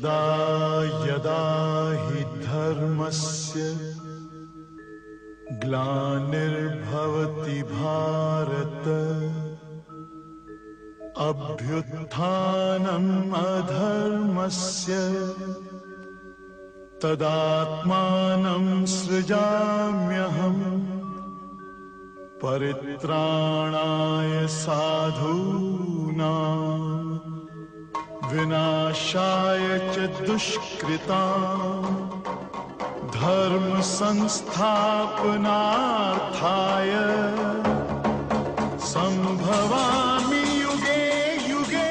यदा यदा हि धर्मस्य ग्लानिर्भवति भारत अभ्युत्थानम् अधर्मस्य तदात्मानं सृजाम्यहम् परित्राणाय साधूनाम् नाशाय च दुष्कृता धर्मसंस्थापनार्थाय। सम्भवामि युगे युगे।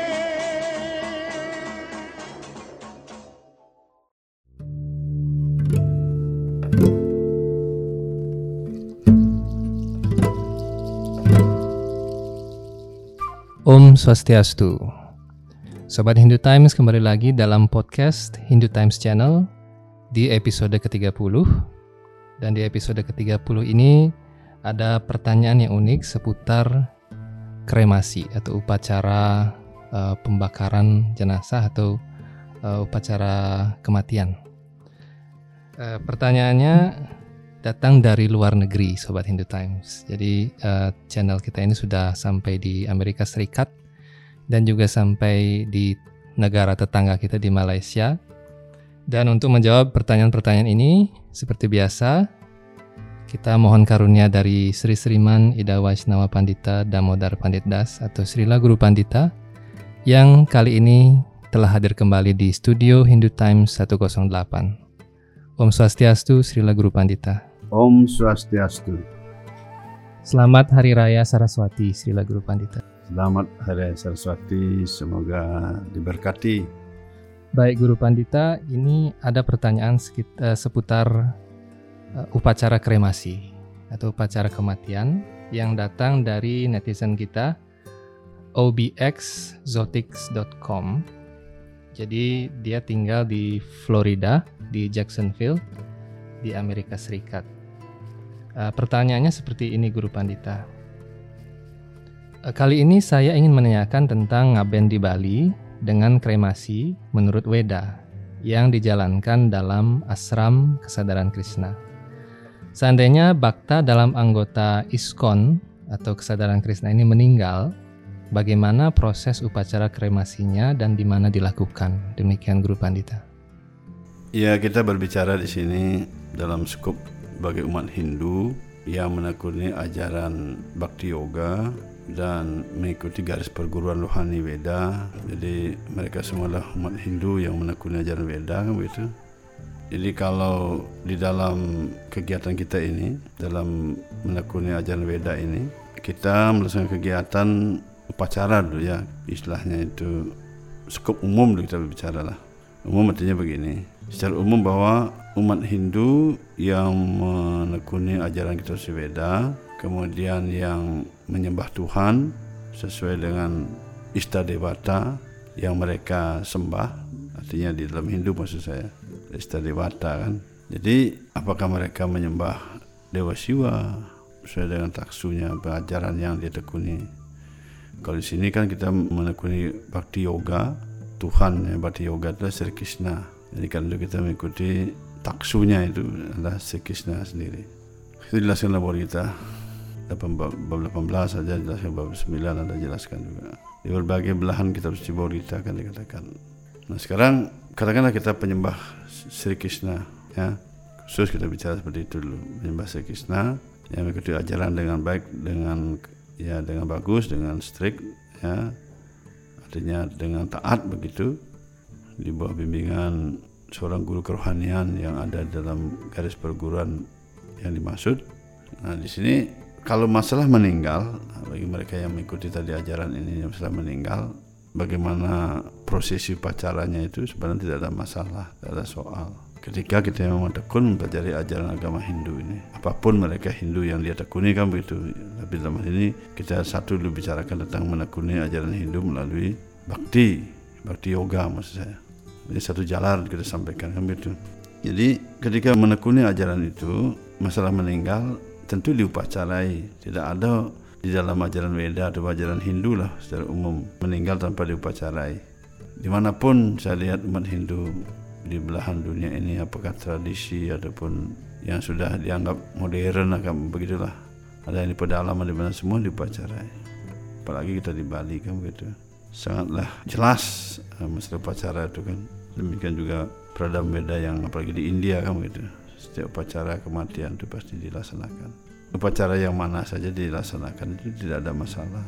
ओम स्वस्ति अस्तु। Sobat Hindu Times kembali lagi dalam podcast Hindu Times Channel di episode ke-30. Dan di episode ke-30 ini ada pertanyaan yang unik seputar kremasi atau upacara eh, pembakaran jenazah atau eh, upacara kematian. Eh, pertanyaannya datang dari luar negeri, Sobat Hindu Times. Jadi eh, channel kita ini sudah sampai di Amerika Serikat dan juga sampai di negara tetangga kita di Malaysia. Dan untuk menjawab pertanyaan-pertanyaan ini, seperti biasa, kita mohon karunia dari Sri Sriman Ida Vaisnawa Pandita Damodar Pandit Das atau Srila Guru Pandita yang kali ini telah hadir kembali di studio Hindu Times 108. Om Swastiastu Srila Guru Pandita. Om Swastiastu. Selamat Hari Raya Saraswati Srila Guru Pandita. Selamat Hari Raya Saraswati, semoga diberkati. Baik Guru Pandita, ini ada pertanyaan sekit- eh, seputar eh, upacara kremasi atau upacara kematian yang datang dari netizen kita obxzotics.com. Jadi dia tinggal di Florida, di Jacksonville, di Amerika Serikat. Eh, pertanyaannya seperti ini Guru Pandita. Eh, Kali ini saya ingin menanyakan tentang ngaben di Bali dengan kremasi menurut Weda yang dijalankan dalam ashram kesadaran Krishna. Seandainya bakta dalam anggota ISKCON atau kesadaran Krishna ini meninggal, bagaimana proses upacara kremasinya dan di mana dilakukan? Demikian Guru Pandita. Ya, kita berbicara di sini dalam skup bagi umat Hindu yang menekuni ajaran Bhakti Yoga dan mengikuti garis perguruan rohani Weda. Jadi mereka semua adalah umat Hindu yang menekuni ajaran Weda kan begitu. Jadi kalau di dalam kegiatan kita ini, dalam menekuni ajaran Weda ini, kita melaksanakan kegiatan upacara dulu ya, istilahnya itu skup umum dulu kita berbicara lah. Umum artinya begini, secara umum bahwa umat Hindu yang menekuni ajaran kita Weda, kemudian yang menyembah Tuhan sesuai dengan Ista Dewata yang mereka sembah, artinya di dalam Hindu maksud saya, Ista Dewata kan. Jadi apakah mereka menyembah Dewa Siwa sesuai dengan taksunya pengajaran yang dia tekuni. Kalau di sini kan kita menekuni Bhakti Yoga, Tuhan ya Bhakti Yoga adalah Sri Krishna. Jadi itu kita mengikuti taksunya itu adalah Sri Krishna sendiri. Itu dijelaskan dalam kita. 18 bab 18 saja jelaskan bab 9 ada jelaskan juga. Di berbagai belahan kitab suci Bhaurita akan dikatakan. Nah sekarang katakanlah kita penyembah Sri Krishna ya. Khusus kita bicara seperti itu dulu, menyembah Sri Krishna yang mengikuti ajaran dengan baik dengan ya dengan bagus dengan strict ya artinya dengan taat begitu di bawah bimbingan seorang guru kerohanian yang ada dalam garis perguruan yang dimaksud. Nah di sini kalau masalah meninggal bagi mereka yang mengikuti tadi ajaran ini yang masalah meninggal bagaimana prosesi upacaranya itu sebenarnya tidak ada masalah tidak ada soal. Ketika kita memang tekun mempelajari ajaran agama Hindu ini apa pun mereka Hindu yang dia tekuni kan begitu tapi dalam hal ini kita satu dulu bicarakan tentang menekuni ajaran Hindu melalui bakti bakti yoga maksud saya. Ini satu jalan kita sampaikan kan begitu jadi ketika menekuni ajaran itu masalah meninggal tentu diupacarai tidak ada di dalam ajaran Weda atau ajaran Hindu lah secara umum meninggal tanpa diupacarai di mana pun saya lihat umat Hindu di belahan dunia ini apakah tradisi ataupun yang sudah dianggap modern akan begitulah. Ada yang di pedalaman di mana semua diupacarai apalagi kita di Bali kan begitu. Sangatlah jelas uh, masalah upacara itu kan. Demikian juga peradab beda yang apalagi di India kan begitu setiap upacara kematian itu pasti dilaksanakan. Upacara yang mana saja dilaksanakan itu tidak ada masalah.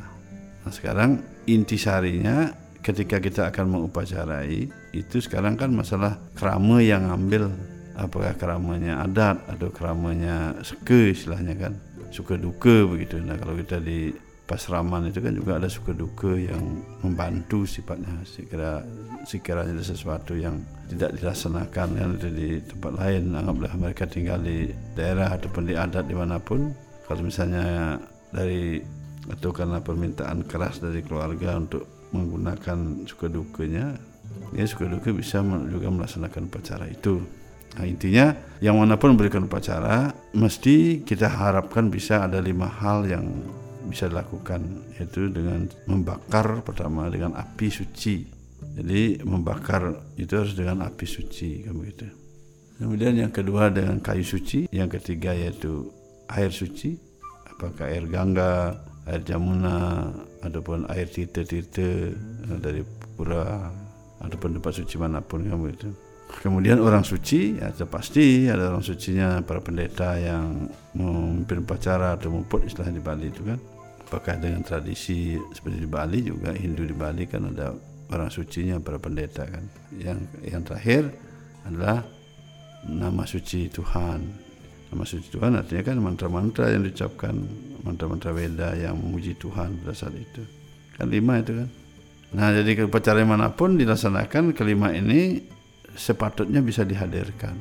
Nah sekarang intisarinya ketika kita akan mengupacarai itu sekarang kan masalah kerama yang ambil. Apakah keramanya adat atau keramanya suka istilahnya kan? Suka duka begitu. Nah kalau kita di pasraman itu kan juga ada suka duka yang membantu sifatnya. Sekira sekiranya ada sesuatu yang tidak dilaksanakan yang ada di tempat lain. Anggaplah mereka tinggal di daerah ataupun di adat di mana pun. Kalau misalnya dari atau karena permintaan keras dari keluarga untuk menggunakan suka dukanya ya suka duka bisa juga melaksanakan upacara itu. Nah, intinya yang mana pun memberikan upacara mesti kita harapkan bisa ada lima hal yang bisa dilakukan yaitu dengan membakar pertama dengan api suci jadi membakar itu harus dengan api suci kan begitu kemudian yang kedua dengan kayu suci yang ketiga yaitu air suci apakah air gangga air jamuna ataupun air tirta-tirta dari pura ataupun tempat suci mana pun kamu itu. Kemudian orang suci, ya pasti ada orang sucinya para pendeta yang memimpin upacara atau mumput istilah di Bali itu kan. Apakah dengan tradisi seperti di Bali juga Hindu di Bali kan ada orang sucinya para pendeta kan. Yang yang terakhir adalah nama suci Tuhan. Nama suci Tuhan artinya kan mantra-mantra yang diucapkan mantra-mantra Weda yang memuji Tuhan pada saat itu. Kan lima itu kan. Nah jadi upacara mana pun dilaksanakan kelima ini sepatutnya bisa dihadirkan.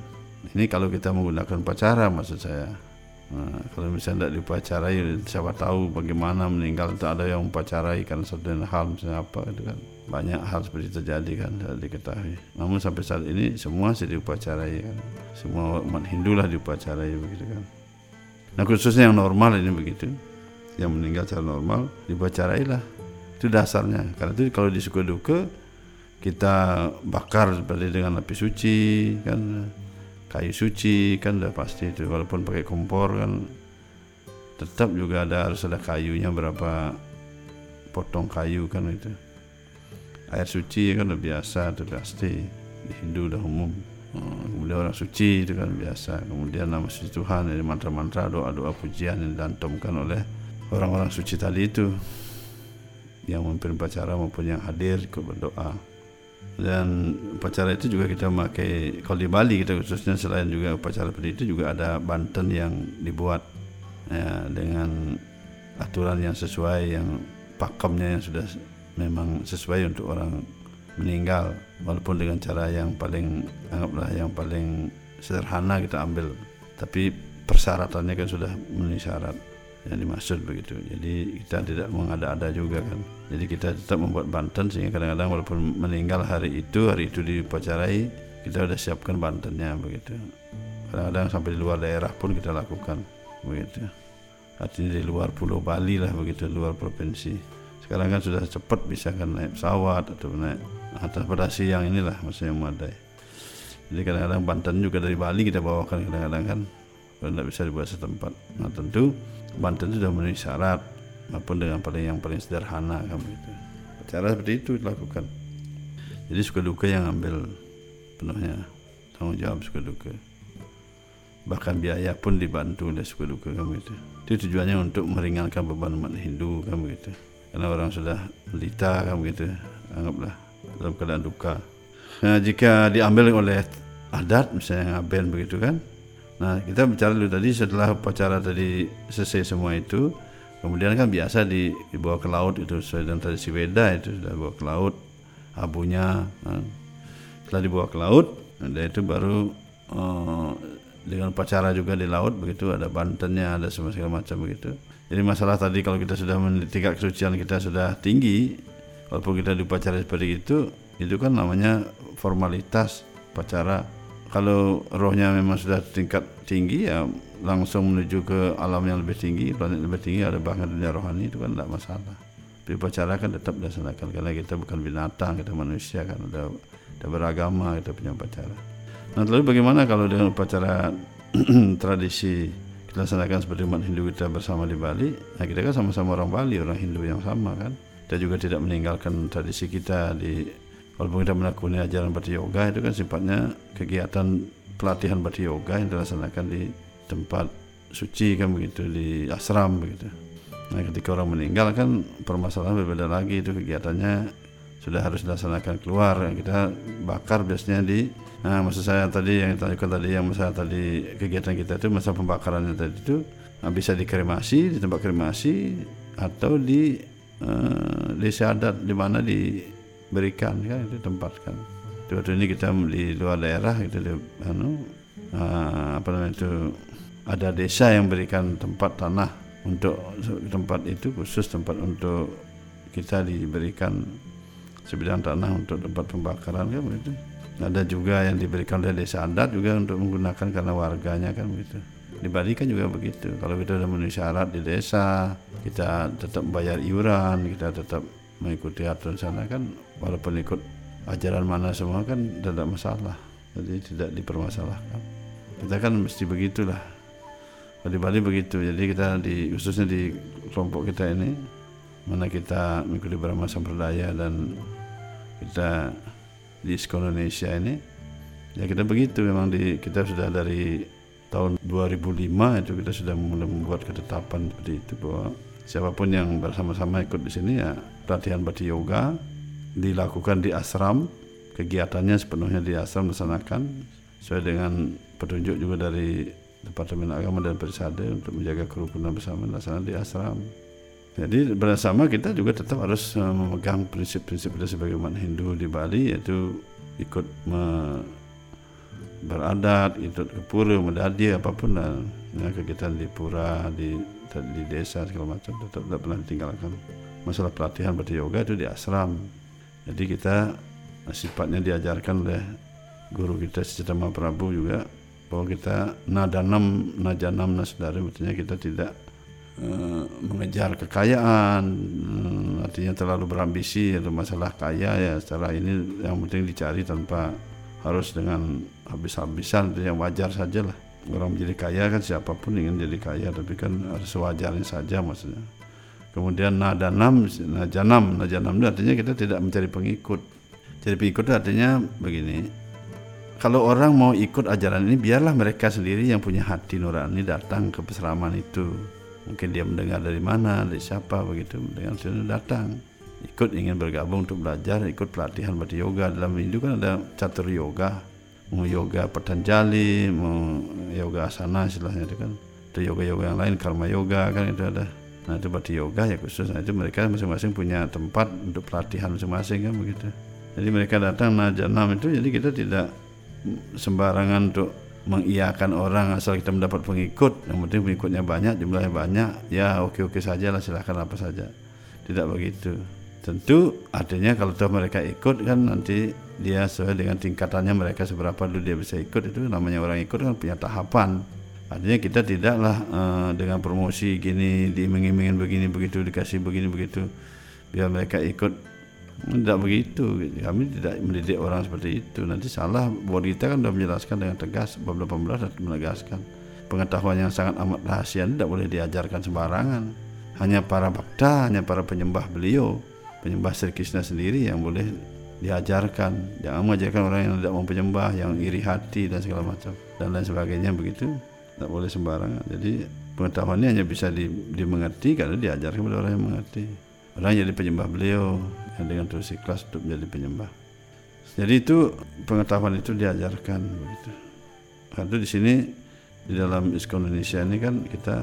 Ini kalau kita menggunakan upacara maksud saya. Nah, kalau misalnya tidak diupacarai, siapa tahu bagaimana meninggal itu ada yang upacarai karena satu hal misalnya apa itu kan banyak hal seperti terjadi kan tidak diketahui. Namun sampai saat ini semua sudah diupacarai kan. Semua umat Hindu lah diupacarai begitu kan. Nah khususnya yang normal ini begitu, yang meninggal secara normal dibacarai lah. Itu dasarnya. Karena itu kalau di duka kita bakar seperti dengan api suci kan kayu suci kan udah pasti itu. Walaupun pakai kompor kan tetap juga ada harus ada kayunya berapa potong kayu kan itu. Air suci kan udah biasa itu pasti. Di Hindu udah umum. Hmm, kemudian orang suci itu kan biasa. Kemudian nama suci Tuhan dari mantra-mantra doa-doa pujian yang dilantumkan oleh orang-orang suci tadi itu. Yang memimpin upacara maupun yang hadir ikut berdoa dan upacara itu juga kita memakai kalau di Bali kita khususnya selain juga upacara seperti itu juga ada banten yang dibuat ya, dengan aturan yang sesuai yang pakemnya yang sudah memang sesuai untuk orang meninggal. Walaupun dengan cara yang paling anggaplah yang paling sederhana kita ambil. Tapi persyaratannya kan sudah memenuhi syarat yang dimaksud begitu. Jadi kita tidak mengada-ada juga kan. Jadi kita tetap membuat banten sehingga kadang-kadang walaupun meninggal hari itu hari itu diupacarai kita sudah siapkan bantennya begitu. Kadang-kadang sampai di luar daerah pun kita lakukan begitu. Artinya di luar pulau Bali lah begitu luar provinsi. Sekarang kan sudah cepat bisa kan naik pesawat atau naik atas pada siang inilah maksudnya memadai. Jadi kadang-kadang banten juga dari Bali kita bawakan kadang-kadang kan. Kalau tidak bisa dibuat setempat. Nah tentu banten sudah memenuhi syarat maupun dengan paling yang paling sederhana kan begitu cara seperti itu dilakukan jadi suka duka yang ambil penuhnya tanggung jawab suka duka bahkan biaya pun dibantu oleh suka duka kan begitu itu tujuannya untuk meringankan beban umat Hindu kan begitu karena orang sudah melita kan begitu anggaplah dalam keadaan duka. Nah, jika diambil oleh adat misalnya ngaben begitu kan. Nah, kita bicara dulu tadi setelah upacara tadi selesai semua itu, kemudian kan biasa di, dibawa ke laut itu sesuai dengan tradisi Weda itu sudah dibawa ke laut abunya. Nah, setelah dibawa ke laut, nah, itu baru uh, dengan upacara juga di laut begitu ada bantennya ada semua segala macam begitu. Jadi masalah tadi kalau kita sudah tingkat kesucian kita sudah tinggi, walaupun kita diupacara seperti itu itu kan namanya formalitas pacara kalau rohnya memang sudah tingkat tinggi ya langsung menuju ke alam yang lebih tinggi planet lebih tinggi ada bahkan dunia rohani itu kan tidak masalah tapi Tapi upacara kan tetap dilaksanakan karena kita bukan binatang, kita manusia kan ada, ada beragama kita punya upacara. Nah lalu bagaimana kalau dengan upacara tradisi kita laksanakan seperti umat Hindu kita bersama di Bali? Nah kita kan sama-sama orang Bali, orang Hindu yang sama kan. Kita juga tidak meninggalkan tradisi kita di walaupun kita menekuni ajaran Bhakti Yoga itu kan sifatnya kegiatan pelatihan Bhakti Yoga yang dilaksanakan di tempat suci kan begitu di asram begitu. Nah ketika orang meninggal kan permasalahan berbeda lagi itu kegiatannya sudah harus dilaksanakan keluar kita bakar biasanya di nah maksud saya tadi yang ditanyakan tadi yang masa tadi kegiatan kita itu masa pembakarannya tadi itu nah, bisa dikremasi di tempat kremasi atau di uh, desa adat di mana diberikan kan itu tempat kan itu waktu ini kita di luar daerah gitu di anu uh, apa namanya itu ada desa yang berikan tempat tanah untuk tempat itu khusus tempat untuk kita diberikan sebidang tanah untuk tempat pembakaran kan begitu. Ada juga yang diberikan oleh desa adat juga untuk menggunakan karena warganya kan begitu. Di Bali kan juga begitu. Kalau kita sudah memenuhi syarat di desa, kita tetap bayar iuran, kita tetap mengikuti aturan sana kan walaupun ikut ajaran mana semua kan tidak masalah. Jadi tidak dipermasalahkan. Kita kan mesti begitulah. Di Bali begitu. Jadi kita di khususnya di kelompok kita ini mana kita mengikuti Brahma Sampradaya dan kita di sekolah Indonesia ini ya kita begitu memang di kita sudah dari tahun 2005 itu kita sudah mulai membuat ketetapan seperti itu bahwa siapa pun yang bersama-sama ikut di sini ya pelatihan bhakti yoga dilakukan di asram kegiatannya sepenuhnya di asram dilaksanakan sesuai dengan petunjuk juga dari Departemen Agama dan Persada untuk menjaga kerukunan bersama dilaksanakan di asram jadi bersama kita juga tetap harus uh, memegang prinsip-prinsip kita sebagai umat Hindu di Bali yaitu ikut me, beradat, ikut ke pura, mendadi apa pun lah. Ya, kegiatan di pura, di di desa segala macam tetap tidak pernah ditinggalkan. Masalah pelatihan berarti yoga itu di asram. Jadi kita sifatnya diajarkan oleh guru kita Sicitama Prabu juga bahwa kita nadanam najanam nasdari artinya kita tidak Eh, mengejar kekayaan eh, artinya terlalu berambisi atau masalah kaya ya secara ini yang penting dicari tanpa harus dengan habis-habisan itu yang wajar saja lah orang menjadi kaya kan siapa pun ingin jadi kaya tapi kan harus sewajarnya saja maksudnya kemudian nadanam najanam najanam itu artinya kita tidak mencari pengikut. Jadi pengikut itu artinya begini kalau orang mau ikut ajaran ini biarlah mereka sendiri yang punya hati nurani datang ke peseraman itu. Mungkin dia mendengar dari mana dari siapa begitu. Dengan sudah datang ikut ingin bergabung untuk belajar ikut pelatihan berarti yoga. Dalam Hindu kan ada catur yoga mau yoga Patanjali mau yoga asana istilahnya itu kan. Itu yoga yoga yang lain karma yoga kan itu ada nah itu berarti yoga ya khusus. Nah itu mereka masing-masing punya tempat untuk pelatihan masing-masing kan begitu. Jadi mereka datang nah janam itu jadi kita tidak sembarangan untuk mengiyakan orang asal kita mendapat pengikut. Yang penting pengikutnya banyak jumlahnya banyak. Ya oke oke saja lah silahkan apa saja. Tidak begitu. Tentu artinya kalau toh mereka ikut kan nanti dia sesuai dengan tingkatannya mereka seberapa dulu dia bisa ikut. Itu namanya orang ikut kan punya tahapan artinya kita tidaklah uh, dengan promosi gini diiming-imingin begini begitu dikasih begini begitu biar mereka ikut tidak begitu. Kami tidak mendidik orang seperti itu. Nanti salah. Buat kita kan sudah menjelaskan dengan tegas. Bab 18 dan menegaskan. Pengetahuan yang sangat amat rahasia tidak boleh diajarkan sembarangan. Hanya para bakta, hanya para penyembah beliau. Penyembah Sri Krishna sendiri yang boleh diajarkan. Jangan mengajarkan orang yang tidak mau penyembah, yang iri hati dan segala macam. Dan lain sebagainya begitu. Tidak boleh sembarangan. Jadi pengetahuannya hanya bisa dimengerti karena diajarkan kepada orang yang mengerti. Orang jadi penyembah beliau, yang dengan terus ikhlas untuk menjadi penyembah. Jadi itu pengetahuan itu diajarkan begitu. Karena di sini di dalam ISKON Indonesia ini kan kita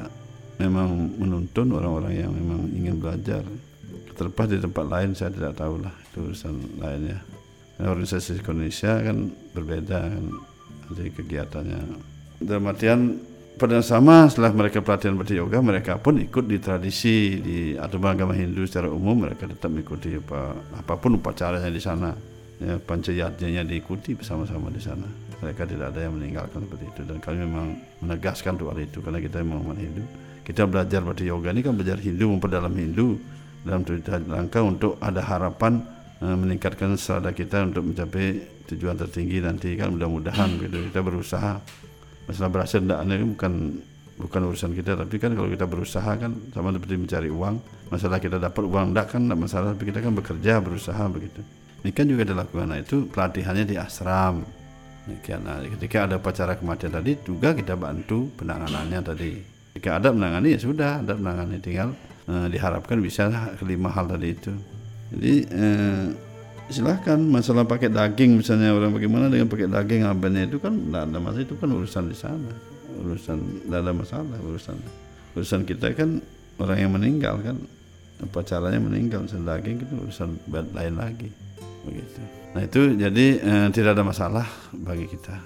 memang menuntun orang-orang yang memang ingin belajar. Terlepas di tempat lain saya tidak tahu lah itu urusan lainnya. Karena organisasi ISKON Indonesia kan berbeda kan dari kegiatannya. Dalam artian pada sama setelah mereka pelatihan berarti yoga mereka pun ikut di tradisi di atau agama Hindu secara umum mereka tetap mengikuti apa apa pun upacaranya di sana. Ya pancayatnya diikuti bersama-sama di sana. Mereka tidak ada yang meninggalkan seperti itu. Dan kami memang menegaskan untuk hal itu karena kita memang umat Hindu. Kita belajar berarti yoga ini kan belajar Hindu memperdalam Hindu dalam tujuan rangka untuk ada harapan eh, meningkatkan selada kita untuk mencapai tujuan tertinggi nanti kan mudah-mudahan gitu. Kita berusaha masalah berhasil tidak ini bukan bukan urusan kita tapi kan kalau kita berusaha kan sama seperti mencari uang masalah kita dapat uang tidak kan tidak masalah tapi kita kan bekerja berusaha begitu ini kan juga dilakukan nah itu pelatihannya di asram. Nah, ketika ada upacara kematian tadi juga kita bantu penanganannya tadi. Jika ada menangani ya sudah, ada menangani tinggal eh, diharapkan bisa kelima hal tadi itu. Jadi eh, silahkan masalah pakai daging misalnya orang bagaimana dengan pakai daging abennya itu kan tidak ada masalah itu kan urusan di sana. Urusan tidak ada masalah urusan. Urusan kita kan orang yang meninggal kan apa caranya meninggal urusan daging itu urusan lain lagi. Begitu. Nah itu jadi eh, tidak ada masalah bagi kita.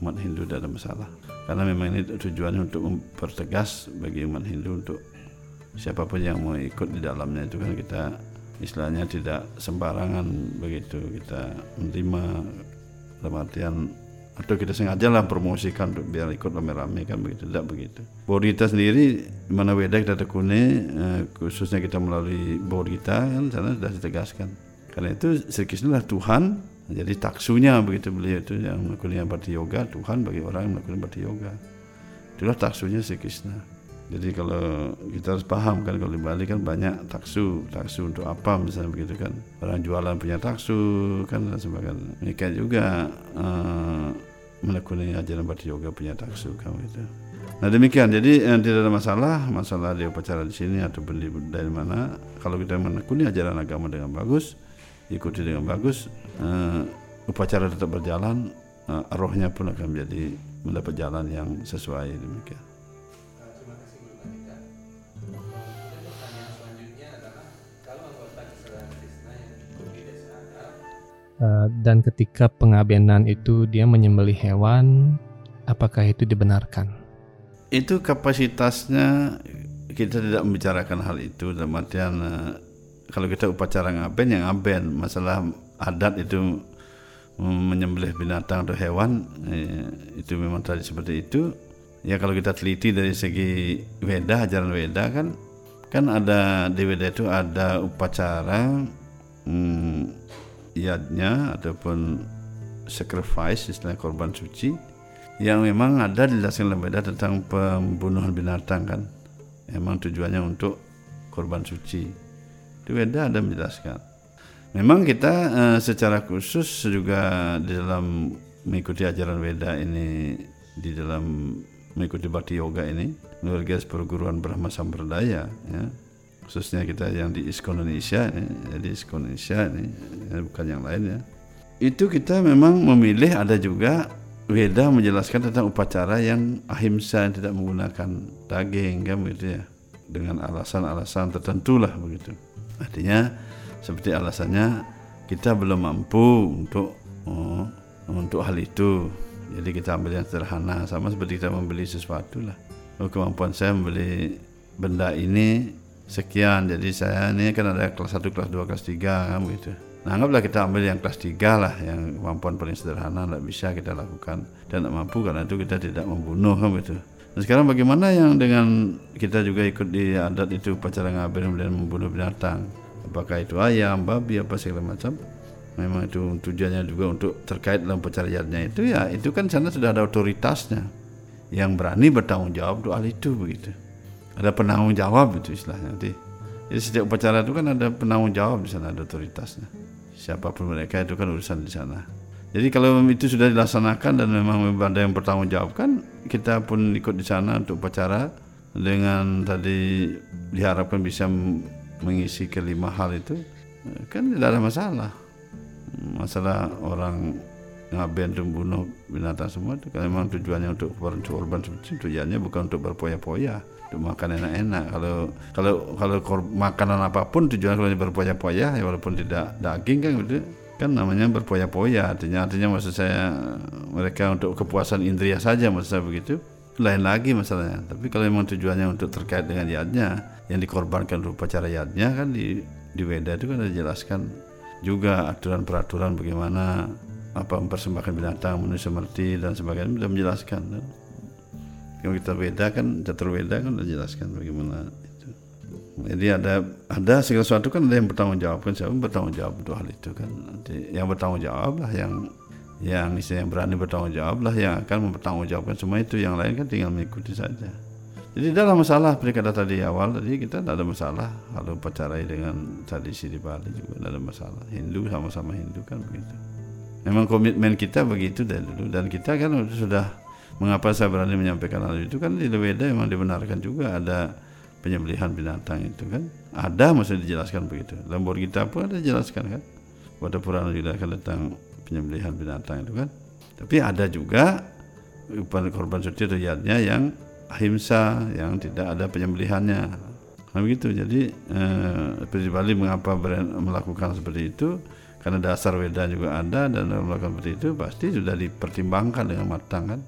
Umat Hindu tidak ada masalah. Karena memang ini tujuannya untuk mempertegas bagi umat Hindu untuk siapa pun yang mau ikut di dalamnya itu kan kita istilahnya tidak sembarangan begitu kita menerima dalam artian atau kita sengaja lah promosikan untuk biar ikut rame-rame kan begitu tidak begitu. Bodhita sendiri di mana Weda kita tekuni eh, khususnya kita melalui Bodhita kan sana sudah ditegaskan. Karena itu Sri Krishna adalah Tuhan jadi taksunya begitu beliau itu yang melakukan bhakti yoga Tuhan bagi orang yang melakukan bhakti yoga. Itulah taksunya Sri Krishna jadi kalau kita harus paham kan kalau di Bali kan banyak taksu, taksu untuk apa misalnya begitu kan. Orang jualan punya taksu kan sebagainya. Mereka juga uh, menekuni ajaran Bhakti Yoga punya taksu kan itu. Nah demikian, jadi eh, tidak ada masalah, masalah di upacara di sini ataupun di dari mana. Kalau kita menekuni ajaran agama dengan bagus, ikuti dengan bagus, uh, upacara tetap berjalan, uh, rohnya pun akan menjadi mendapat jalan yang sesuai demikian. Dan ketika pengabenan itu dia menyembelih hewan, apakah itu dibenarkan? Itu kapasitasnya kita tidak membicarakan hal itu. Dalam artian uh, kalau kita upacara ngaben yang ngaben. Masalah adat itu menyembelih binatang atau hewan eh, itu memang tadi seperti itu. Ya kalau kita teliti dari segi Weda ajaran Weda kan kan ada di Weda itu ada upacara hmm, iadnya ataupun sacrifice istilah korban suci yang memang ada dijelaskan dalam Weda tentang pembunuhan binatang kan? Memang tujuannya untuk korban suci. Di Weda ada menjelaskan. Memang kita uh, secara khusus juga di dalam mengikuti ajaran Weda ini di dalam mengikuti Bhakti Yoga ini luar biasa perguruan Brahma Sampradaya ya khususnya kita yang di ISKCON Indonesia ya, jadi ISKCON Indonesia ini ya, bukan yang lain ya itu kita memang memilih ada juga Weda menjelaskan tentang upacara yang ahimsa yang tidak menggunakan daging kan. Begitu ya dengan alasan-alasan tertentu lah begitu artinya seperti alasannya kita belum mampu untuk oh, untuk hal itu jadi kita ambil yang sederhana sama seperti kita membeli sesuatu lah oh, kemampuan saya membeli benda ini sekian jadi saya ini kan ada kelas 1 kelas 2 kelas 3 kan begitu. Nah, anggaplah kita ambil yang kelas 3 lah yang kemampuan paling sederhana tidak bisa kita lakukan. Dan tidak mampu karena itu kita tidak membunuh begitu. Nah, sekarang bagaimana yang dengan kita juga ikut di adat itu upacara ngabir dan membunuh binatang? apakah itu ayam, babi apa segala macam? Memang itu tujuannya juga untuk terkait dalam pencariannya itu ya itu kan sana sudah ada otoritasnya. Yang berani bertanggung jawab hal itu begitu ada penanggung jawab itu istilahnya. Nanti jadi setiap upacara itu kan ada penanggung jawab di sana ada otoritasnya. Siapa pun mereka itu kan urusan di sana. Jadi kalau itu sudah dilaksanakan dan memang ada yang bertanggung jawab kan kita pun ikut di sana untuk upacara dengan tadi diharapkan bisa mengisi kelima hal itu. Kan tidak ada masalah. Masalah orang ngaben untuk bunuh binatang semua itu kan memang tujuannya untuk korban tujuannya bukan untuk berpoya-poya makan enak-enak. Kalau kalau kalau makanan apa pun tujuannya kalau berpoya-poya ya walaupun tidak daging kan gitu kan namanya berpoya-poya. Artinya artinya maksud saya mereka untuk kepuasan indria saja maksud saya begitu. Lain lagi masalahnya. Tapi kalau memang tujuannya untuk terkait dengan yadnya yang dikorbankan untuk upacara yadnya kan di di Weda itu kan ada dijelaskan juga aturan peraturan bagaimana apa mempersembahkan binatang menuju semerti dan sebagainya sudah menjelaskan kalau kita beda kan catur Weda kan sudah jelaskan bagaimana itu Jadi ada ada segala sesuatu kan ada yang bertanggung jawab kan siapa bertanggung jawab untuk hal itu kan nanti yang bertanggung jawab lah yang yang istilahnya berani bertanggung jawab lah yang akan mempertanggungjawabkan semua itu yang lain kan tinggal mengikuti saja. Jadi dalam masalah perikatan tadi awal tadi kita tidak ada masalah kalau pacarai dengan tradisi di Bali juga tidak ada masalah. Hindu sama-sama Hindu kan begitu. Memang komitmen kita begitu dari dulu dan kita kan sudah mengapa saya berani menyampaikan hal itu? Kan di Leweda memang dibenarkan juga ada penyembelihan binatang itu kan? Ada mesti dijelaskan begitu. Dalam bor kita pun ada dijelaskan kan? Pada Purana dijelaskan tentang penyembelihan binatang itu kan? Tapi ada juga korban suci riyadnya yang ahimsa yang tidak ada penyembelihannya. Nah, begitu. Jadi eh, Bali mengapa melakukan seperti itu? Karena dasar Weda juga ada dan melakukan seperti itu pasti sudah dipertimbangkan dengan matang kan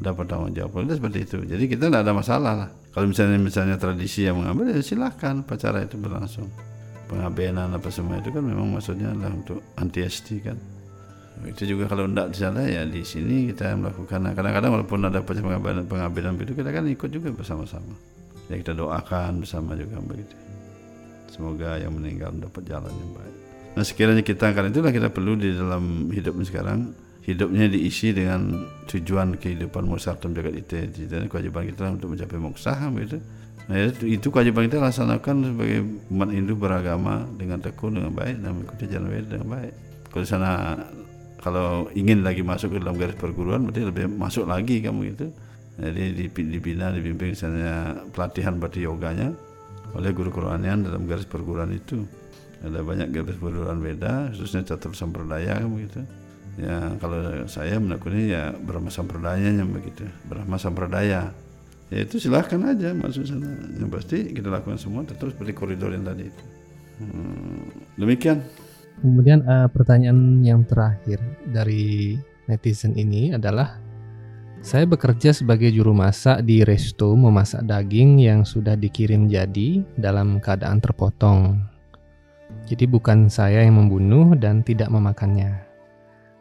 ada pertanggung jawab seperti itu jadi kita tidak ada masalah lah kalau misalnya misalnya tradisi yang mengambil ya silahkan pacara itu berlangsung. Pengabenan apa semua itu kan memang maksudnya adalah untuk anti ST kan. Itu juga kalau tidak di sana ya di sini kita melakukan. Nah, kadang-kadang walaupun ada pengabenan pengabenan itu kita kan ikut juga bersama-sama. Ya kita doakan bersama juga begitu. Semoga yang meninggal dapat jalan yang baik. Nah sekiranya kita akan itulah kita perlu di dalam hidup sekarang hidupnya diisi dengan tujuan kehidupan musartam jagat itu dan kewajiban kita untuk mencapai moksa begitu nah itu, itu kewajiban kita laksanakan sebagai umat Hindu beragama dengan tekun dengan baik dan mengikuti jalan baik dengan baik. Kalau sana kalau ingin lagi masuk ke dalam garis perguruan berarti lebih masuk lagi kamu itu jadi dibina dibimbing misalnya pelatihan berarti yoganya oleh guru Quranian dalam garis perguruan itu. Ada banyak garis perguruan beda khususnya catur sampradaya begitu ya kalau saya menekuni ya Brahma Sampradayanya begitu. Brahma Sampradaya. Ya itu silahkan aja masuk sana. Yang pasti kita lakukan semua tetap seperti koridor yang tadi itu. Hmm, demikian. Kemudian uh, pertanyaan yang terakhir dari netizen ini adalah saya bekerja sebagai juru masak di resto memasak daging yang sudah dikirim jadi dalam keadaan terpotong. Jadi bukan saya yang membunuh dan tidak memakannya.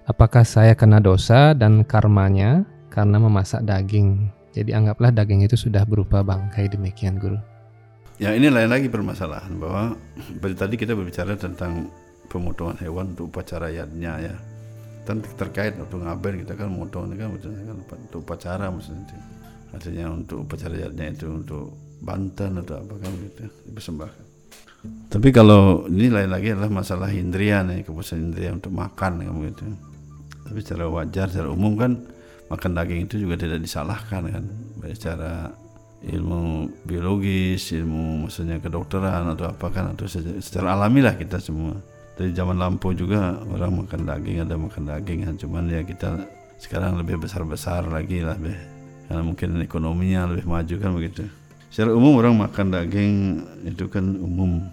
Apakah saya kena dosa dan karmanya karena memasak daging? Jadi anggaplah daging itu sudah berupa bangkai demikian guru. Ya ini lain lagi permasalahan bahwa tadi kita berbicara tentang pemotongan hewan untuk upacara yadnya ya. Dan terkait untuk ngaben kita kan memotong kan kan untuk upacara maksudnya. Artinya untuk upacara yadnya itu untuk banten atau apa kan gitu dipersembahkan. Tapi kalau ini lain lagi adalah masalah indria nih, kepuasan indria untuk makan kamu gitu tapi secara wajar secara umum kan makan daging itu juga tidak disalahkan kan. Baik secara ilmu biologis ilmu maksudnya kedokteran atau apa kan atau secara alami lah kita semua. Dari zaman lampu juga orang makan daging ada makan daging kan. Cuman ya kita sekarang lebih besar besar lagi lah be. Karena mungkin ekonominya lebih maju kan begitu. Secara umum orang makan daging itu kan umum.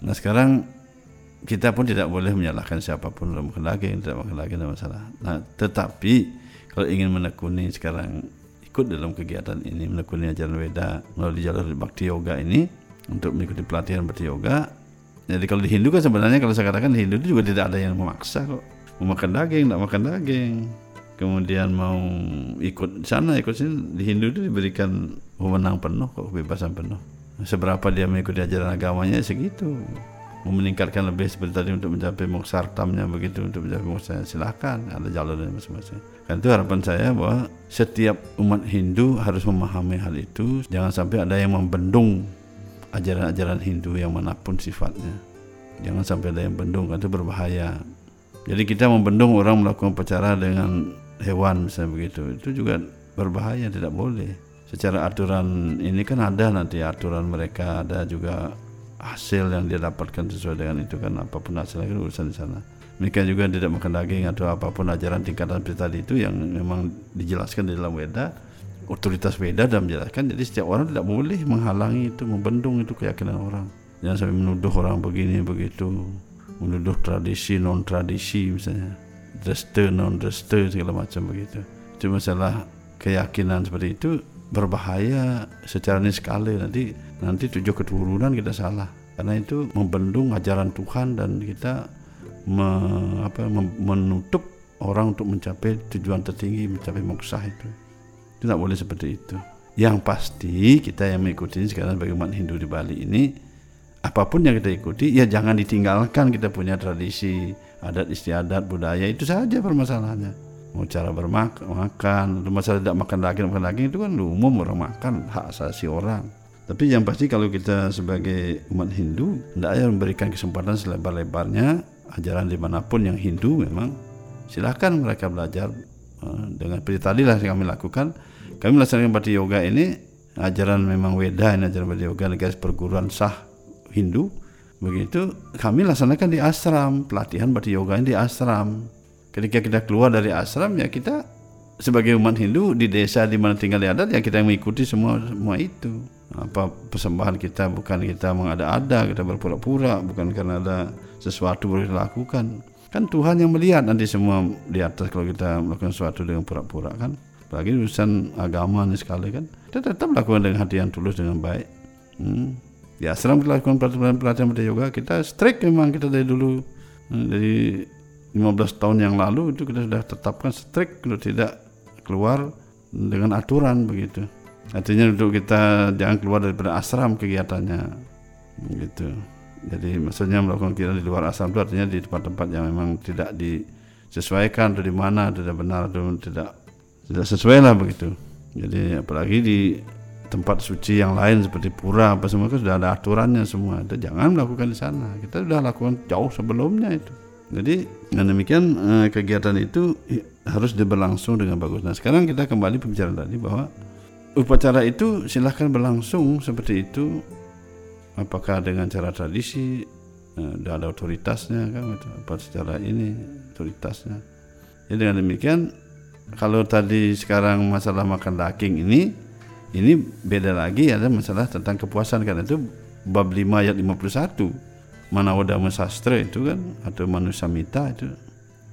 Nah sekarang kita pun tidak boleh menyalahkan siapa pun dalam daging, tidak makan tidak masalah. Nah, tetapi kalau ingin menekuni sekarang ikut dalam kegiatan ini, menekuni ajaran Weda melalui jalur Bhakti Yoga ini untuk mengikuti pelatihan Bhakti Yoga. Jadi kalau di Hindu kan sebenarnya kalau saya katakan di Hindu itu juga tidak ada yang memaksa kok. Mau makan daging, tidak makan daging. Kemudian mau ikut sana, ikut sini. Di Hindu itu diberikan wewenang penuh kok, kebebasan penuh. Seberapa dia mengikuti ajaran agamanya segitu meningkatkan lebih seperti tadi untuk mencapai moksartamnya begitu untuk mencapai moksa silahkan ada jalurnya masing-masing. Kan itu harapan saya bahwa setiap umat Hindu harus memahami hal itu. Jangan sampai ada yang membendung ajaran-ajaran Hindu yang mana pun sifatnya. Jangan sampai ada yang bendung itu berbahaya. Jadi kita membendung orang melakukan pacara dengan hewan misalnya begitu itu juga berbahaya tidak boleh. Secara aturan ini kan ada nanti aturan mereka ada juga hasil yang dia dapatkan sesuai dengan itu kan apa pun hasilnya kan urusan di sana. Mereka juga tidak makan daging atau apa pun ajaran tingkatan tadi itu yang memang dijelaskan di dalam Weda otoritas Weda dan menjelaskan jadi setiap orang tidak boleh menghalangi itu membendung itu keyakinan orang. Jangan sampai menuduh orang begini begitu. Menuduh tradisi non tradisi misalnya. Dreste non dreste segala macam begitu. Itu masalah keyakinan seperti itu berbahaya secara niskala. Nanti nanti tujuh keturunan kita salah. Karena itu membendung ajaran Tuhan dan kita me, apa, menutup orang untuk mencapai tujuan tertinggi mencapai moksah itu. Tidak boleh seperti itu. Yang pasti kita yang mengikuti sekarang bagaimana Hindu di Bali ini apa pun yang kita ikuti ya jangan ditinggalkan kita punya tradisi adat istiadat budaya itu saja permasalahannya. Mau cara bermakan masalah tidak makan daging makan daging itu kan umum orang makan hak asasi orang tapi yang pasti kalau kita sebagai umat Hindu hendaknya memberikan kesempatan selebar-lebarnya ajaran di mana pun yang Hindu memang silahkan mereka belajar eh, dengan seperti tadi lah yang kami lakukan. Kami melaksanakan Bhakti Yoga ini ajaran memang Weda ini ajaran Bhakti Yoga negara perguruan sah Hindu. Begitu kami laksanakan di asram pelatihan Bhakti Yoga ini di asram ketika kita keluar dari asram ya kita sebagai umat Hindu di desa di mana tinggal di adat ya kita mengikuti semua semua itu apa persembahan kita bukan kita mengada-ada kita berpura-pura bukan karena ada sesuatu yang kita lakukan kan Tuhan yang melihat nanti semua di atas kalau kita melakukan sesuatu dengan pura-pura kan? Apalagi urusan agama ini sekali kan? Kita tetap lakukan dengan hati yang tulus dengan baik. Hmm. di asram kita lakukan pelatihan-pelatihan pada yoga. Kita strict memang kita dari dulu hmm, dari 15 tahun yang lalu itu kita sudah tetapkan strict untuk tidak keluar dengan aturan begitu Artinya untuk kita jangan keluar daripada asram kegiatannya gitu. Jadi maksudnya melakukan kegiatan di luar asram itu artinya di tempat-tempat yang memang tidak disesuaikan atau di mana tidak benar atau tidak tidak sesuai lah begitu. Jadi apalagi di tempat suci yang lain seperti pura apa semua itu sudah ada aturannya semua. Itu jangan melakukan di sana. Kita sudah lakukan jauh sebelumnya itu. Jadi dengan demikian eh, kegiatan itu harus diberlangsung dengan bagus. Nah sekarang kita kembali pembicaraan tadi bahwa upacara itu silahkan berlangsung seperti itu apakah dengan cara tradisi eh, ada otoritasnya kan gitu. apa secara ini otoritasnya jadi dengan demikian kalau tadi sekarang masalah makan daging ini ini beda lagi ada masalah tentang kepuasan karena itu bab 5 ayat 51 Manawada Sastra itu kan atau Manusia Mita itu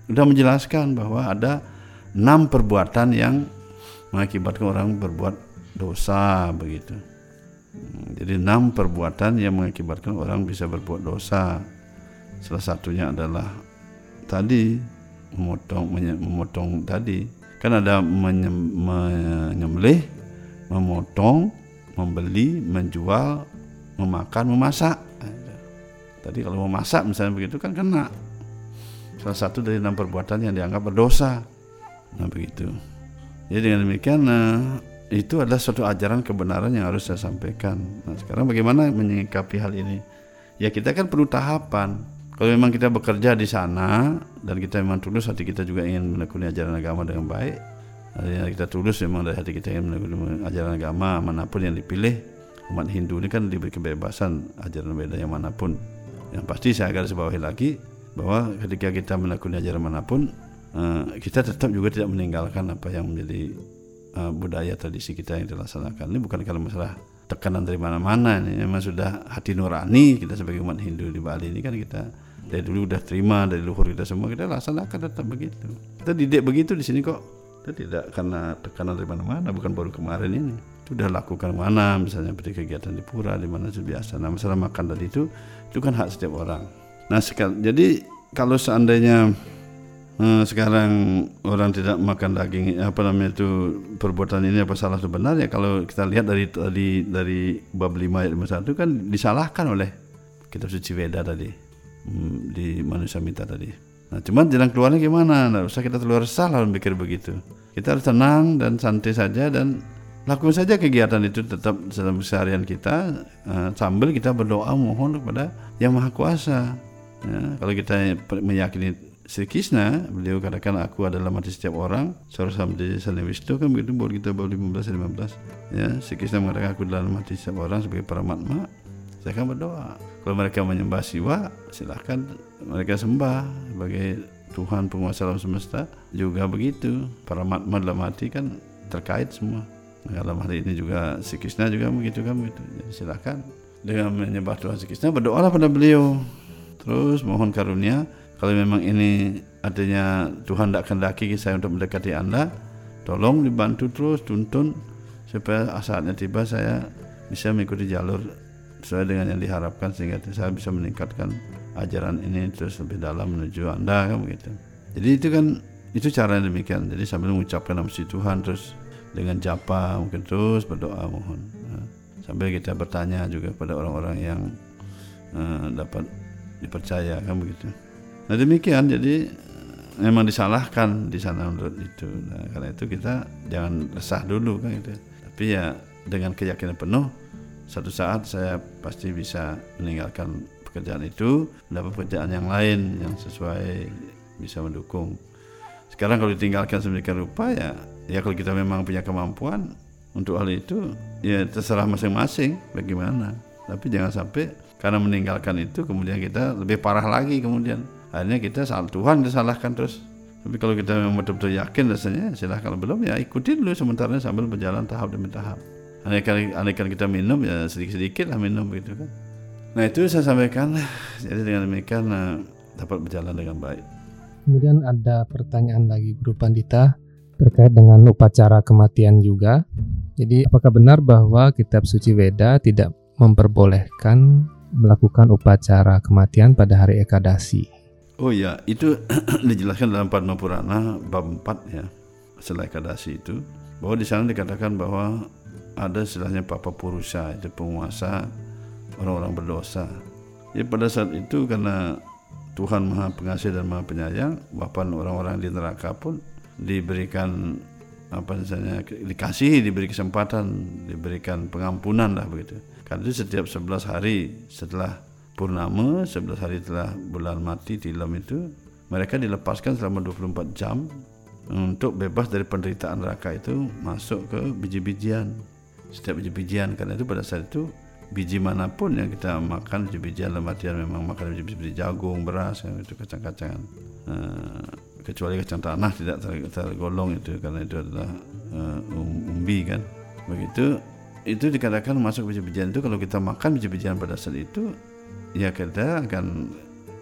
sudah menjelaskan bahwa ada enam perbuatan yang mengakibatkan orang berbuat dosa begitu. Hmm, jadi enam perbuatan yang mengakibatkan orang bisa berbuat dosa. Salah satunya adalah tadi memotong memotong tadi kan ada menyembelih, memotong, membeli, menjual, memakan, memasak. Tadi kalau memasak misalnya begitu kan kena. Salah satu dari enam perbuatan yang dianggap berdosa. Nah begitu. Jadi dengan demikian nah, itu adalah suatu ajaran kebenaran yang harus saya sampaikan. Nah, sekarang bagaimana menyikapi hal ini? Ya kita kan perlu tahapan. Kalau memang kita bekerja di sana dan kita memang tulus hati kita juga ingin menekuni ajaran agama dengan baik, artinya kita tulus memang dari hati kita ingin menekuni ajaran agama mana pun yang dipilih. Umat Hindu ini kan diberi kebebasan ajaran beda yang mana pun. Yang pasti saya akan sebawahi lagi bahwa ketika kita menekuni ajaran mana pun, eh, kita tetap juga tidak meninggalkan apa yang menjadi uh, budaya tradisi kita yang dilaksanakan. Ini bukan kalau masalah tekanan dari mana-mana ini memang sudah hati nurani kita sebagai umat Hindu di Bali ini kan kita dari dulu udah terima dari luhur kita semua kita laksanakan tetap begitu. Kita didik begitu di sini kok. Kita tidak karena tekanan dari mana-mana bukan baru kemarin ini. Sudah lakukan mana misalnya seperti kegiatan di pura di mana itu biasa. Nah masalah makan tadi itu itu kan hak setiap orang. Nah sekali jadi kalau seandainya Eh, sekarang orang tidak makan daging apa namanya itu perbuatan ini apa salah atau benar ya kalau kita lihat dari tadi dari bab 5 ayat 51 kan disalahkan oleh kitab suci Weda tadi hmm, di manusia minta tadi. Nah, cuman jalan keluarnya gimana? Nah, usah kita keluar salah mikir begitu. Kita harus tenang dan santai saja dan lakukan saja kegiatan itu tetap dalam keseharian kita uh, sambil kita berdoa mohon kepada Yang Maha Kuasa. Ya, kalau kita meyakini Sri Krishna beliau katakan aku adalah mati setiap orang. Sarasa menjadi saling Wisnu kan begitu buat kita bab 15 15 ya Sri Krishna mengatakan aku adalah mati setiap orang sebagai paramatma. Saya akan berdoa. Kalau mereka menyembah Siwa silahkan mereka sembah sebagai Tuhan penguasa alam semesta. Juga begitu paramatma dalam hati kan terkait semua. Nah, dalam hari ini juga Sri Krishna juga begitu kan begitu. Jadi silahkan dengan menyembah Tuhan Sri Krishna berdoalah pada beliau. Terus mohon karunia kalau memang ini artinya Tuhan tidak kendaki saya untuk mendekati anda tolong dibantu terus tuntun supaya saatnya tiba saya bisa mengikuti jalur sesuai dengan yang diharapkan sehingga saya bisa meningkatkan ajaran ini terus lebih dalam menuju anda kan begitu. Jadi itu kan itu cara demikian. Jadi sambil mengucapkan si Tuhan terus dengan japa mungkin terus berdoa mohon. Nah, sambil kita bertanya juga pada orang-orang yang eh, dapat dipercaya kan begitu. Nah demikian jadi memang disalahkan di sana menurut itu. Nah, karena itu kita jangan resah dulu kan gitu. Tapi ya dengan keyakinan penuh satu saat saya pasti bisa meninggalkan pekerjaan itu, mendapat pekerjaan yang lain yang sesuai bisa mendukung. Sekarang kalau ditinggalkan sedemikian rupa ya, ya kalau kita memang punya kemampuan untuk hal itu, ya terserah masing-masing bagaimana. Tapi jangan sampai karena meninggalkan itu kemudian kita lebih parah lagi kemudian akhirnya kita salah Tuhan disalahkan terus. Tapi kalau kita memang betul-betul yakin rasanya silahkan. Kalau belum ya ikuti dulu sementara sambil berjalan tahap demi tahap. Andaikan, andaikan kita minum ya sedikit-sedikit lah minum gitu kan. Nah itu saya sampaikan. Jadi dengan demikian nah, dapat berjalan dengan baik. Kemudian ada pertanyaan lagi Guru Pandita terkait dengan upacara kematian juga. Jadi apakah benar bahwa kitab suci Weda tidak memperbolehkan melakukan upacara kematian pada hari Ekadasi? Oh ya, itu dijelaskan dalam Padma Purana bab 4 ya. Setelah Ekadasi itu bahwa di sana dikatakan bahwa ada istilahnya Papa Purusa itu penguasa orang-orang berdosa. Jadi pada saat itu karena Tuhan Maha Pengasih dan Maha Penyayang, bahkan orang-orang di neraka pun diberikan apa misalnya dikasihi, diberi kesempatan, diberikan pengampunan lah begitu. Karena itu setiap 11 hari setelah purnama, 11 hari setelah bulan mati tilam itu, mereka dilepaskan selama 24 jam untuk bebas dari penderitaan neraka itu masuk ke biji-bijian. Setiap biji-bijian karena itu pada saat itu biji mana pun yang kita makan biji-bijian dalam artian memang makan biji-biji jagung, beras, yang itu kacang-kacangan. Uh, kecuali kacang tanah tidak ter- tergolong itu karena itu adalah uh, umbi kan. Begitu itu dikatakan masuk biji-bijian itu kalau kita makan biji-bijian pada saat itu ya kita akan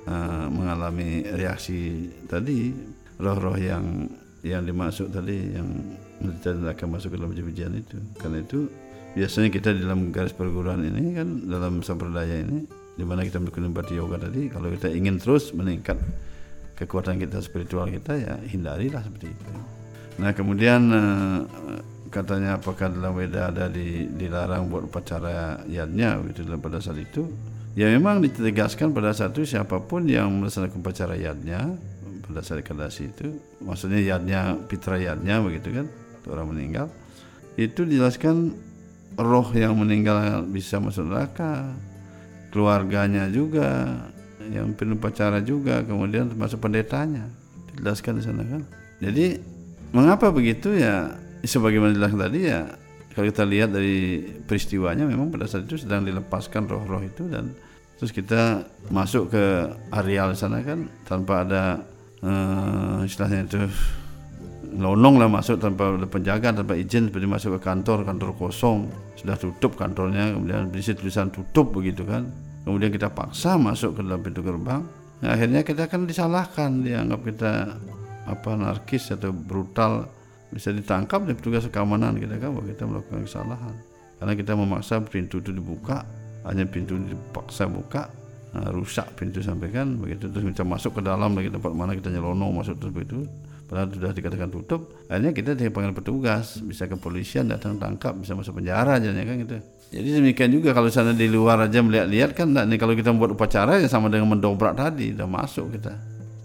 uh, mengalami reaksi tadi roh-roh yang yang dimasuk tadi yang tidak akan masuk ke dalam biji-bijian itu karena itu biasanya kita di dalam garis perguruan ini kan dalam sampradaya ini di mana kita melakukan bhakti yoga tadi kalau kita ingin terus meningkat kekuatan kita spiritual kita ya hindarilah seperti itu. Nah kemudian eh, katanya apakah dalam Weda ada di, dilarang buat upacara yadnya gitu pada saat itu ya memang ditegaskan pada saat itu siapa pun yang melaksanakan upacara yadnya pada saat itu maksudnya yadnya pitra yadnya begitu kan orang meninggal itu dijelaskan roh yang meninggal bisa masuk neraka keluarganya juga yang penuh pacara juga kemudian termasuk pendetanya. Dijelaskan di sana kan. Jadi mengapa begitu? Ya sebagaimana dijelaskan tadi ya kalau kita lihat dari peristiwanya memang pada saat itu sedang dilepaskan roh-roh itu dan terus kita masuk ke areal sana kan tanpa ada uh, istilahnya itu lonong lah masuk tanpa ada penjaga tanpa izin seperti masuk ke kantor kantor kosong sudah tutup kantornya kemudian berisi tulisan tutup begitu kan. Kemudian kita paksa masuk ke dalam pintu gerbang. Nah, akhirnya kita akan disalahkan dianggap kita apa narkis atau brutal. Bisa ditangkap oleh petugas keamanan kita kan bahwa kita melakukan kesalahan. Karena kita memaksa pintu itu dibuka hanya pintu dipaksa buka nah, rusak pintu sampai kan begitu. Terus kita masuk ke dalam lagi tempat mana kita nyelonong masuk terus begitu. Padahal sudah dikatakan tutup. Akhirnya kita dipanggil petugas bisa kepolisian datang tangkap bisa masuk penjara aja kan gitu. Jadi demikian juga kalau sana di luar aja melihat-lihat kan nah, ini kalau kita membuat upacara ya sama dengan mendobrak tadi udah masuk kita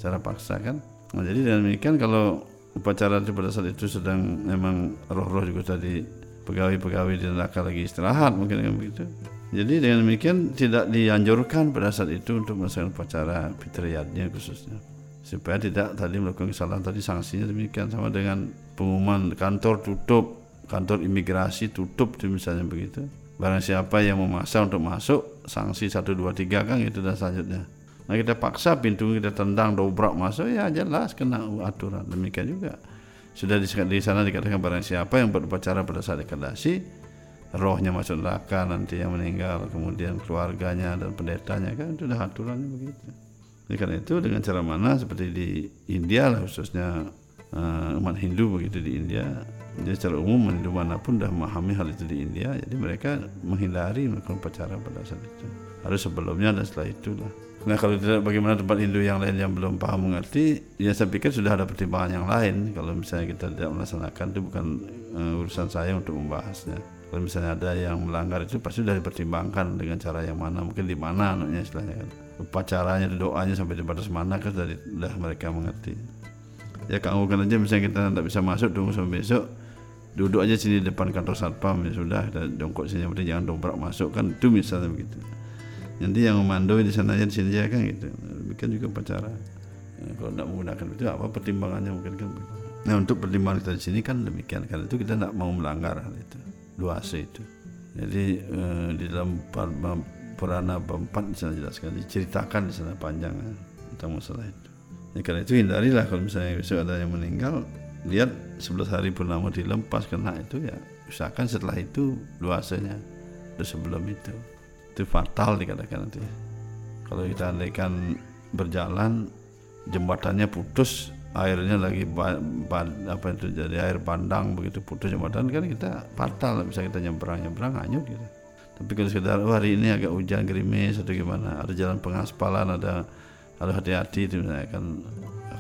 secara paksa kan. Nah, jadi dengan demikian kalau upacara itu pada saat itu sedang memang roh-roh juga tadi pegawai-pegawai di neraka lagi istirahat mungkin dengan begitu jadi dengan demikian tidak dianjurkan pada saat itu untuk melaksanakan upacara fitriyatnya khususnya. Supaya tidak tadi melakukan kesalahan tadi sanksinya demikian. Sama dengan pengumuman kantor tutup kantor imigrasi tutup misalnya begitu. Barang siapa yang memaksa untuk masuk sanksi 1 2 3 kan itu dan selanjutnya. Nah kita paksa pintu kita tendang dobrak masuk ya jelas kena aturan. Demikian juga. Sudah di, sana dikatakan barang siapa yang berupacara pada saat dekadasi rohnya masuk neraka nanti yang meninggal kemudian keluarganya dan pendetanya kan itu sudah aturannya begitu jadi karena itu dengan cara mana seperti di India lah khususnya uh, umat Hindu begitu di India jadi secara umum Hindu mana pun dah memahami hal itu di India jadi mereka menghindari melakukan upacara pada saat itu harus sebelumnya dan setelah itulah Nah kalau tidak bagaimana tempat Hindu yang lain yang belum paham mengerti, ya saya pikir sudah ada pertimbangan yang lain. Kalau misalnya kita tidak melaksanakan itu bukan uh, urusan saya untuk membahasnya. Kalau misalnya ada yang melanggar itu pasti sudah dipertimbangkan dengan cara yang mana, mungkin di mana anaknya istilahnya kan. Upacaranya, doanya sampai di batas mana kan sudah, sudah mereka mengerti. Ya kanggukan aja misalnya kita tidak bisa masuk tunggu sampai besok duduk aja sini depan kantor satpam ya sudah dan jongkok sini penting jangan dobrak masuk kan itu misalnya begitu nanti yang memandoi di sana aja di sini aja kan gitu demikian juga upacara Ya, kalau tidak menggunakan itu apa pertimbangannya mungkin kan. Nah untuk pertimbangan kita di sini kan demikian karena itu kita tidak mau melanggar hal itu dua C itu. Jadi eh, di dalam Purana 4 di sana jelaskan diceritakan di sana panjang eh, tentang masalah itu. Ya, karena itu hindarilah kalau misalnya besok ada yang meninggal lihat 11 hari purnama dilempas kena itu ya usahakan setelah itu dua nya itu sebelum itu itu fatal dikatakan nanti kalau kita andaikan berjalan jembatannya putus airnya lagi apa itu jadi air bandang begitu putus jembatan kan kita fatal bisa kita nyebrang nyebrang hanyut gitu. Tapi kalau sekedar oh, hari ini agak hujan gerimis atau gimana ada jalan pengaspalan ada harus hati-hati itu kan.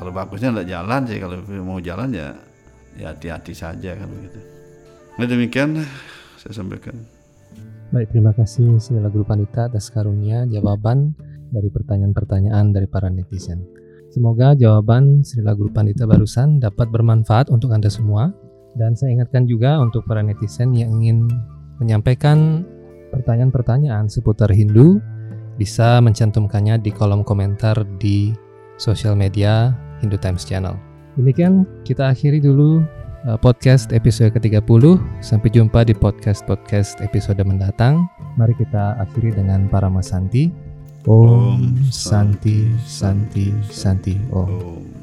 Kalau bagusnya tidak jalan sih kalau mau jalan ya ya hati-hati saja kan begitu. Nah demikian saya sampaikan. Baik, terima kasih segala guru panita atas karunia jawaban dari pertanyaan-pertanyaan dari para netizen. Semoga jawaban Srila Guru Pandita barusan dapat bermanfaat untuk Anda semua. Dan saya ingatkan juga untuk para netizen yang ingin menyampaikan pertanyaan-pertanyaan seputar Hindu, bisa mencantumkannya di kolom komentar di sosial media Hindu Times Channel. Demikian kita akhiri dulu uh, podcast episode ke-30. Sampai jumpa di podcast-podcast episode mendatang. Mari kita akhiri dengan para Santi. Om Santi Santi Santi Om.